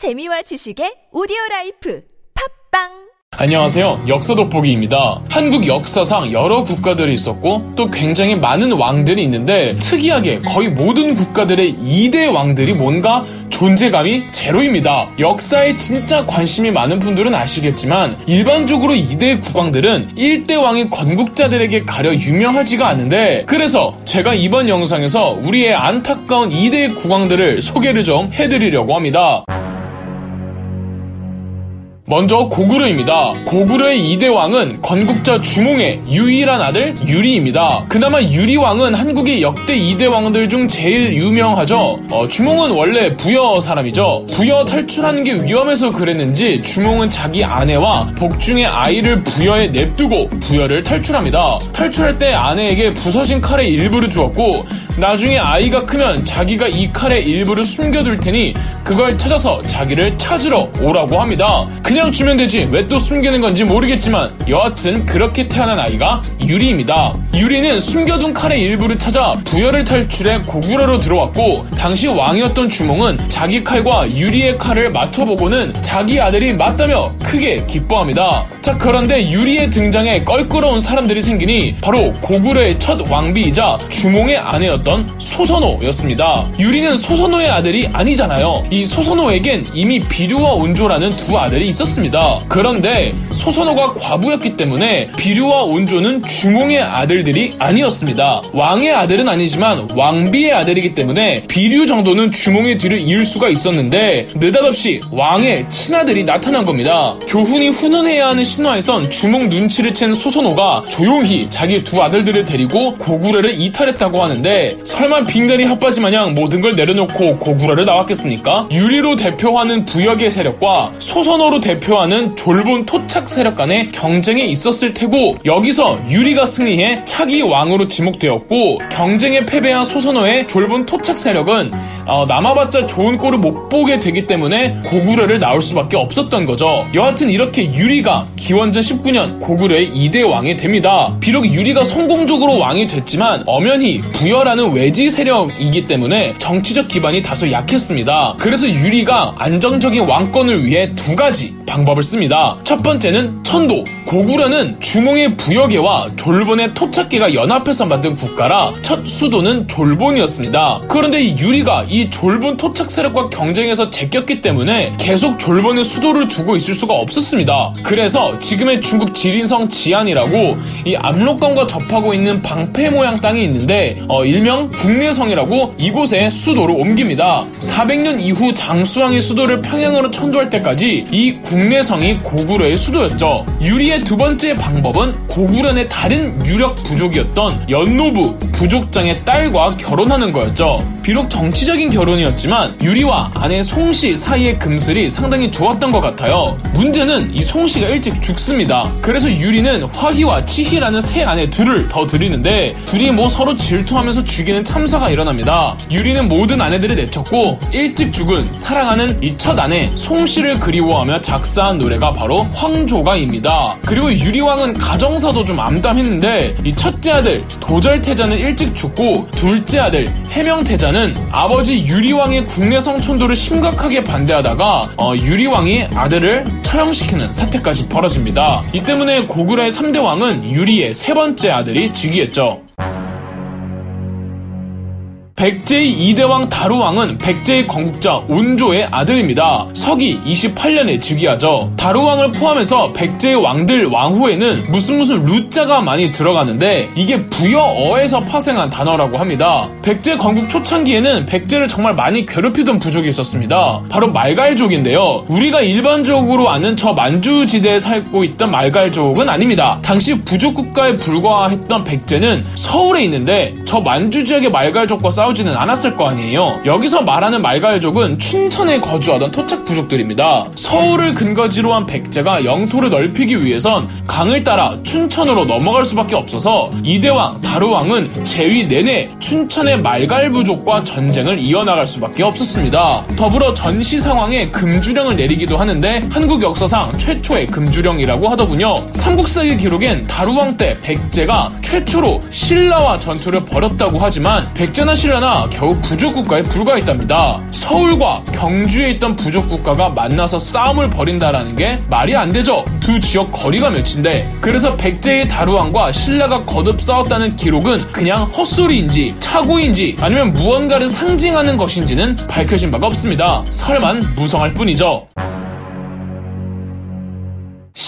재미와 지식의 오디오 라이프 팟빵 안녕하세요. 역사 돋보기입니다. 한국 역사상 여러 국가들이 있었고 또 굉장히 많은 왕들이 있는데 특이하게 거의 모든 국가들의 2대 왕들이 뭔가 존재감이 제로입니다. 역사에 진짜 관심이 많은 분들은 아시겠지만 일반적으로 2대 국왕들은 1대 왕의 건국자들에게 가려 유명하지가 않은데 그래서 제가 이번 영상에서 우리의 안타까운 2대 국왕들을 소개를 좀 해드리려고 합니다. 먼저 고구려입니다. 고구려의 2대 왕은 건국자 주몽의 유일한 아들 유리입니다. 그나마 유리왕은 한국의 역대 2대 왕들 중 제일 유명하죠. 어, 주몽은 원래 부여 사람이죠. 부여 탈출하는 게 위험해서 그랬는지 주몽은 자기 아내와 복중의 아이를 부여에 냅두고 부여를 탈출합니다. 탈출할 때 아내에게 부서진 칼의 일부를 주었고 나중에 아이가 크면 자기가 이 칼의 일부를 숨겨둘 테니 그걸 찾아서 자기를 찾으러 오라고 합니다. 그냥 주면 되지 왜 또 숨기는 건지 모르겠지만 여하튼 그렇게 태어난 아이가 유리입니다. 유리는 숨겨둔 칼의 일부를 찾아 부여를 탈출해 고구려로 들어왔고 당시 왕이었던 주몽은 자기 칼과 유리의 칼을 맞춰보고는 자기 아들이 맞다며 크게 기뻐합니다. 자 그런데 유리의 등장에 껄끄러운 사람들이 생기니 바로 고구려의 첫 왕비이자 주몽의 아내였던 소선호였습니다. 유리는 소선호의 아들이 아니잖아요. 이 소선호에겐 이미 비류와 온조라는 두 아들이 있었습니다. 그런데 소선호가 과부였기 때문에 비류와 온조는 주몽의 아들들이 아니었습니다. 왕의 아들은 아니지만 왕비의 아들이기 때문에 비류 정도는 주몽의 뒤를 이을 수가 있었는데 느닷없이 왕의 친아들이 나타난 겁니다. 교훈이 훈훈해야 하는 신화에선 주몽 눈치를 챈 소선호가 조용히 자기 두 아들들을 데리고 고구려를 이탈했다고 하는데 설마 빙다리 핫바지 마냥 모든 걸 내려놓고 고구려를 나왔겠습니까? 유리로 대표하는 부역의 세력과 소선호로 대표 하는 졸본 토착 세력 간의 경쟁에 있었을 테고 여기서 유리가 승리해 차기 왕으로 지목되었고 경쟁에 패배한 소선호의 졸본 토착 세력은 어, 남아봤자 좋은 꼴을 못 보게 되기 때문에 고구려를 나올 수밖에 없었던 거죠. 여하튼 이렇게 유리가 기원전 19년 고구려의 2대 왕이 됩니다. 비록 유리가 성공적으로 왕이 됐지만 엄연히 부여라는 외지 세력이기 때문에 정치적 기반이 다소 약했습니다. 그래서 유리가 안정적인 왕권을 위해 두 가지 방법을 씁니다. 첫 번째는 천도. 고구려는 주몽의 부여계와 졸본의 토착계가 연합해서 만든 국가라 첫 수도는 졸본이었습니다. 그런데 이 유리가 이 졸본 토착 세력과 경쟁해서 제꼈기 때문에 계속 졸본의 수도를 두고 있을 수가 없었습니다. 그래서 지금의 중국 지린성 지안이라고 이 압록강과 접하고 있는 방패 모양 땅이 있는데 어, 일명 국내성이라고 이곳에 수도를 옮깁니다. 400년 이후 장수왕이 수도를 평양으로 천도할 때까지 이 국내성이 고구려의 수도였죠. 유리의 두 번째 방법은 고구려 의 다른 유력 부족이었던 연노부 부족장의 딸과 결혼하는 거였죠. 비록 정치적인 결혼이었지만 유리와 아내 송씨 사이의 금슬이 상당히 좋았던 것 같아요. 문제는 이 송씨가 일찍 죽습니다. 그래서 유리는 화희와 치희라는 새 아내 둘을 더 들이는데 둘이 뭐 서로 질투하면서 죽이는 참사가 일어납니다. 유리는 모든 아내들을 내쳤고 일찍 죽은 사랑하는 이 첫 아내 송씨를 그리워하며 작 사한 노래가 바로 황조가입니다. 그리고 유리왕은 가정사도 좀 암담했는데 이 첫째 아들 도절태자는 일찍 죽고 둘째 아들 해명태자는 아버지 유리왕의 국내 성 촌도를 심각하게 반대하다가 어, 유리왕이 아들을 처형시키는 사태까지 벌어집니다. 이 때문에 고구려의 3대 왕은 유리의 세 번째 아들이 즉위했죠. 백제의 2대왕 다루왕은 백제의 건국자 온조의 아들입니다. 서기 28년에 즉위하죠. 다루왕을 포함해서 백제의 왕들 왕후에는 무슨 무슨 루자가 많이 들어가는데 이게 부여어에서 파생한 단어라고 합니다. 백제 건국 초창기에는 백제를 정말 많이 괴롭히던 부족이 있었습니다. 바로 말갈족인데요. 우리가 일반적으로 아는 저 만주지대에 살고 있던 말갈족은 아닙니다. 당시 부족 국가에 불과했던 백제는 서울에 있는데 저 만주 지역의 말갈족과 싸우 싸우지는 않았을 거 아니에요. 여기서 말하는 말갈족은 춘천에 거주하던 토착 부족들입니다. 서울을 근거지로 한 백제가 영토를 넓히기 위해선 강을 따라 춘천으로 넘어갈 수밖에 없어서 이대왕, 다루왕은 재위 내내 춘천의 말갈 부족과 전쟁을 이어나갈 수밖에 없었습니다. 더불어 전시 상황에 금주령을 내리기도 하는데 한국 역사상 최초의 금주령이라고 하더군요. 삼국사기 기록엔 다루왕 때 백제가 최초로 신라와 전투를 벌 어렵다고 하지만 백제나 신라 나 겨우 부족 국가에 불과했답니다. 서울과 경주에 있던 부족 국가가 만나서 싸움을 벌인다라는 게 말이 안 되죠. 두 지역 거리가 몇인데 그래서 백제의 다루왕과 신라가 거듭 싸웠다는 기록은 그냥 헛소리인지 착오인지 아니면 무언가를 상징하는 것인지는 밝혀진 바가 없습니다. 설만 무성할 뿐이죠.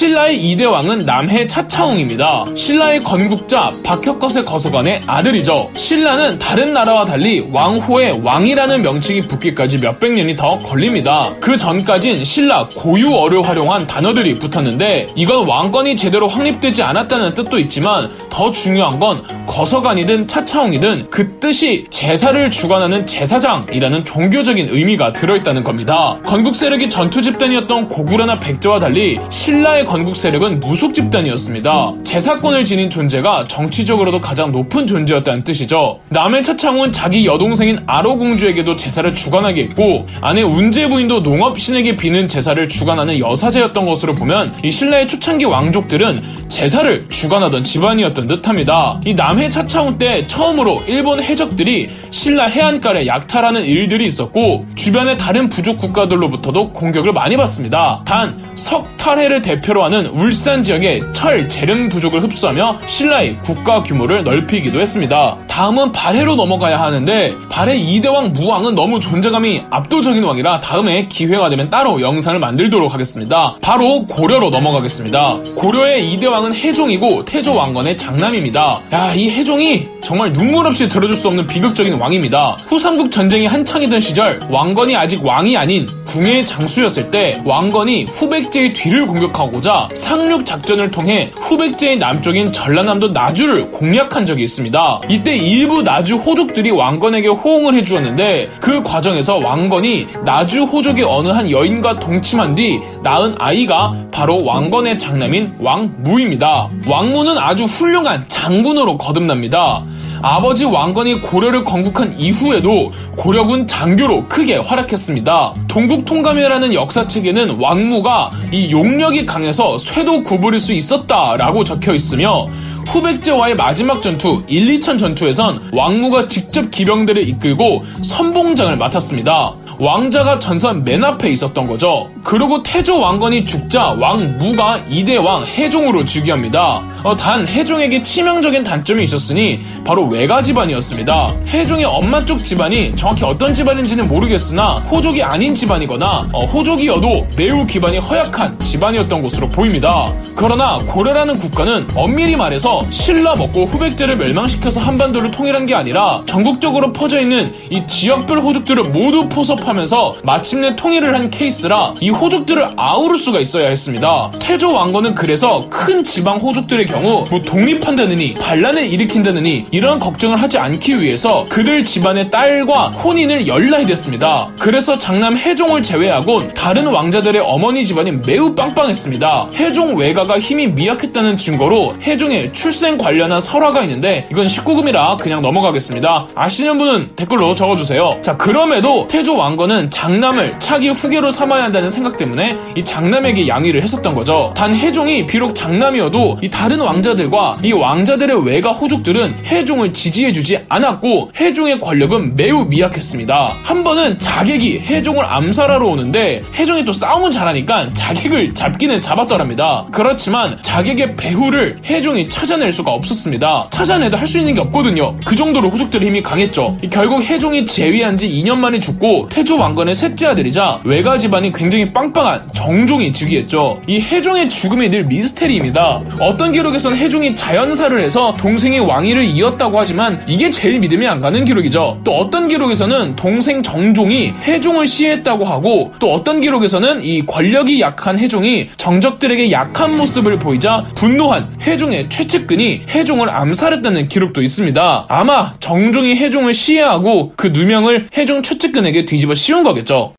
신라의 2대 왕은 남해 차차홍입니다. 신라의 건국자 박혁것의 거서관의 아들이죠. 신라는 다른 나라와 달리 왕호의 왕이라는 명칭이 붙기까지 몇백 년이 더 걸립니다. 그 전까진 신라 고유어를 활용한 단어들이 붙었는데 이건 왕권이 제대로 확립되지 않았다는 뜻도 있지만 더 중요한 건 거서관이든 차차홍이든 그 뜻이 제사를 주관하는 제사장이라는 종교적인 의미가 들어있다는 겁니다. 건국 세력이 전투 집단이었던 고구려나 백제와 달리 신라의 건국 세력은 무속 집단이었습니다. 제사권을 지닌 존재가 정치적으로도 가장 높은 존재였다는 뜻이죠. 남의 차창훈 자기 여동생인 아로 공주에게도 제사를 주관하게 했고 아내 운제 부인도 농업신에게 비는 제사를 주관하는 여사제였던 것으로 보면 이 신라의 초창기 왕족들은 제사를 주관하던 집안이었던 듯합니다. 이 남해 차창훈 때 처음으로 일본 해적들이 신라 해안가에 약탈하는 일들이 있었고 주변의 다른 부족 국가들로부터도 공격을 많이 받습니다. 단 석탈해를 대표로 대표로 하는 울산 지역의 철 재련 부족을 흡수하며 신라의 국가 규모를 넓히기도 했습니다. 다음은 발해로 넘어가야 하는데 발해 2대왕 무왕은 너무 존재감이 압도적인 왕이라 다음에 기회가 되면 따로 영상을 만들도록 하겠습니다. 바로 고려로 넘어가겠습니다. 고려의 2대왕은 해종이고 태조 왕건의 장남입니다. 야, 이 해종이 정말 눈물 없이 들어줄 수 없는 비극적인 왕입니다. 후삼국 전쟁이 한창이던 시절 왕건이 아직 왕이 아닌 궁의 장수였을 때 왕건이 후백제의 뒤를 공격하고자 상륙 작전을 통해 후백제의 남쪽인 전라남도 나주를 공략한 적이 있습니다. 이때 일부 나주 호족들이 왕건에게 호응을 해주었는데 그 과정에서 왕건이 나주 호족의 어느 한 여인과 동침한 뒤 낳은 아이가 바로 왕건의 장남인 왕무입니다. 왕무는 아주 훌륭한 장군으로 거듭납니다. 아버지 왕건이 고려를 건국한 이후에도 고려군 장교로 크게 활약했습니다. 동국통감회라는 역사책에는 왕무가 이 용력이 강해서 쇠도 구부릴 수 있었다라고 적혀 있으며 후백제와의 마지막 전투 1, 2천 전투에선 왕무가 직접 기병들을 이끌고 선봉장을 맡았습니다. 왕자가 전선 맨 앞에 있었던 거죠. 그리고 태조 왕건이 죽자 왕무가 2대 왕 해종으로 즉위합니다. 어, 단 해종에게 치명적인 단점이 있었으니 바로 외가 집안이었습니다. 해종의 엄마 쪽 집안이 정확히 어떤 집안인지는 모르겠으나 호족이 아닌 집안이거나 어, 호족이어도 매우 기반이 허약한 집안이었던 것으로 보입니다. 그러나 고려라는 국가는 엄밀히 말해서 신라 먹고 후백제를 멸망시켜서 한반도를 통일한 게 아니라 전국적으로 퍼져 있는 이 지역별 호족들을 모두 포섭하면서 마침내 통일을 한 케이스라 이 호족들을 아우를 수가 있어야 했습니다. 태조 왕건은 그래서 큰 지방 호족들의 경우 뭐 독립한다느니 반란을 일으킨다느니 이런 걱정을 하지 않기 위해서 그들 집안의 딸과 혼인을 열라야 됐습니다. 그래서 장남 해종을 제외하곤 다른 왕자들의 어머니 집안이 매우 빵빵했습니다. 해종 외가가 힘이 미약했다는 증거로 해종의 출생 관련한 설화가 있는데 이건 19금이라 그냥 넘어가겠습니다. 아시는 분은 댓글로 적어주세요. 자 그럼에도 태조 왕건은 장남을 차기 후계로 삼아야 한다는 때문에 이 장남에게 양위를 했었던 거죠. 단 해종이 비록 장남이어도 이 다른 왕자들과 이 왕자들의 외가 호족들은 해종을 지지해주지 않았고 해종의 권력은 매우 미약했습니다. 한 번은 자객이 해종을 암살하러 오는데 해종이 또 싸움은 잘하니까 자객을 잡기는 잡았더랍니다. 그렇지만 자객의 배후를 해종이 찾아낼 수가 없었습니다. 찾아내도 할 수 있는 게 없거든요. 그 정도로 호족들의 힘이 강했죠. 결국 해종이 재위한 지 2년 만에 죽고 태조 왕건의 셋째 아들이자 외가 집안이 굉장히 빵빵한 정종이 즉위했죠. 이 해종의 죽음이 늘 미스테리입니다. 어떤 기록 기록에선 해종이 자연사를 해서 동생의 왕위를 이었다고 하지만 이게 제일 믿음이 안 가는 기록이죠. 또 어떤 기록에서는 동생 정종이 해종을 시해했다고 하고 또 어떤 기록에서는 이 권력이 약한 해종이 정적들에게 약한 모습을 보이자 분노한 해종의 최측근이 해종을 암살했다는 기록도 있습니다. 아마 정종이 해종을 시해하고 그 누명을 해종 최측근에게 뒤집어 씌운 거겠죠.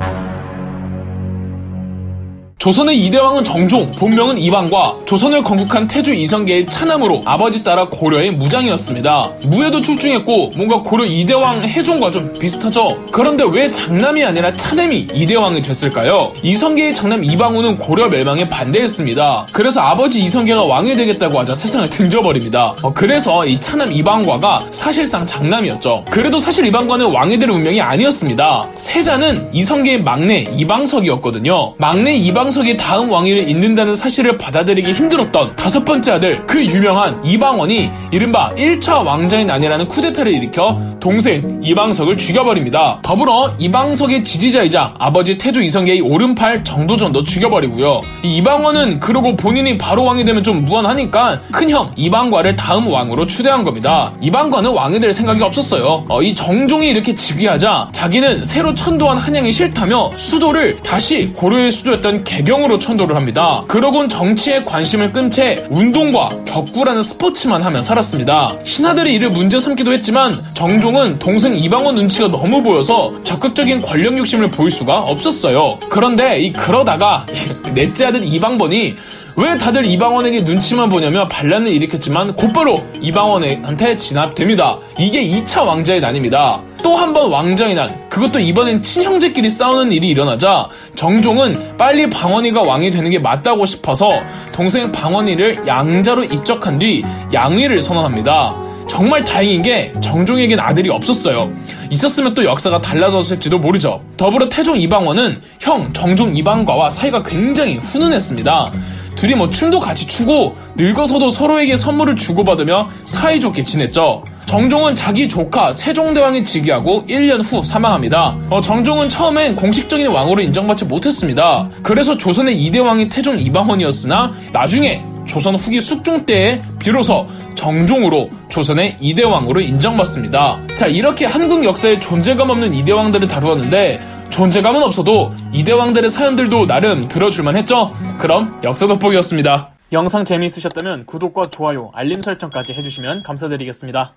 조선의 이대왕은 정종, 본명은 이방과 조선을 건국한 태조 이성계의 차남으로 아버지 따라 고려의 무장이었습니다. 무예도 출중했고 뭔가 고려 이대왕 해종과 좀 비슷하죠. 그런데 왜 장남이 아니라 차남이 이대왕이 됐을까요? 이성계의 장남 이방우는 고려 멸망에 반대했습니다. 그래서 아버지 이성계가 왕이 되겠다고 하자 세상을 등져버립니다. 어, 그래서 이 차남 이방과가 사실상 장남이었죠. 그래도 사실 이방과는 왕이 될 운명이 아니었습니다. 세자는 이성계의 막내 이방석이었거든요. 막내 이방 석이 다음 왕위를 잇는다는 사실을 받아들이기 힘들었던 다섯 번째 아들 그 유명한 이방원이 이른바 1차 왕자의 난이라는 쿠데타를 일으켜 동생 이방석을 죽여버립니다. 더불어 이방석의 지지자이자 아버지 태조 이성계의 오른팔 정도전도 죽여버리고요. 이 이방원은 그러고 본인이 바로 왕이 되면 좀 무한하니까 큰형 이방과를 다음 왕으로 추대한 겁니다. 이방과는 왕이 될 생각이 없었어요. 어, 이 정종이 이렇게 즉위하자 자기는 새로 천도한 한양이 싫다며 수도를 다시 고려의 수도였던 개 경으로 천도를 합니다. 그러곤 정치에 관심을 끈 채 운동과 격구라는 스포츠만 하며 살았습니다. 신하들이 이를 문제 삼기도 했지만 정종은 동생 이방원 눈치가 너무 보여서 적극적인 권력 욕심을 보일 수가 없었어요. 그런데 이 그러다가 넷째 아들 이방번이 왜 다들 이방원에게 눈치만 보냐며 반란을 일으켰지만 곧바로 이방원한테 진압됩니다. 이게 2차 왕자의 난입니다. 또 한 번 왕자의 난, 그것도 이번엔 친형제끼리 싸우는 일이 일어나자 정종은 빨리 방언이가 왕이 되는 게 맞다고 싶어서 동생 방언이를 양자로 입적한 뒤 양위를 선언합니다. 정말 다행인 게 정종에겐 아들이 없었어요. 있었으면 또 역사가 달라졌을지도 모르죠. 더불어 태종 이방원은 형 정종 이방과와 사이가 굉장히 훈훈했습니다. 둘이 뭐 춤도 같이 추고 늙어서도 서로에게 선물을 주고받으며 사이좋게 지냈죠. 정종은 자기 조카 세종대왕이 즉위하고 1년 후 사망합니다. 어, 정종은 처음엔 공식적인 왕으로 인정받지 못했습니다. 그래서 조선의 2대 왕이 태종 이방원이었으나 나중에 조선 후기 숙중 때에 비로소 정종으로 조선의 2대 왕으로 인정받습니다. 자, 이렇게 한국 역사에 존재감 없는 2대 왕들을 다루었는데 존재감은 없어도 2대 왕들의 사연들도 나름 들어줄만 했죠? 그럼 역사 돋보기였습니다. 영상 재미있으셨다면 구독과 좋아요, 알림 설정까지 해주시면 감사드리겠습니다.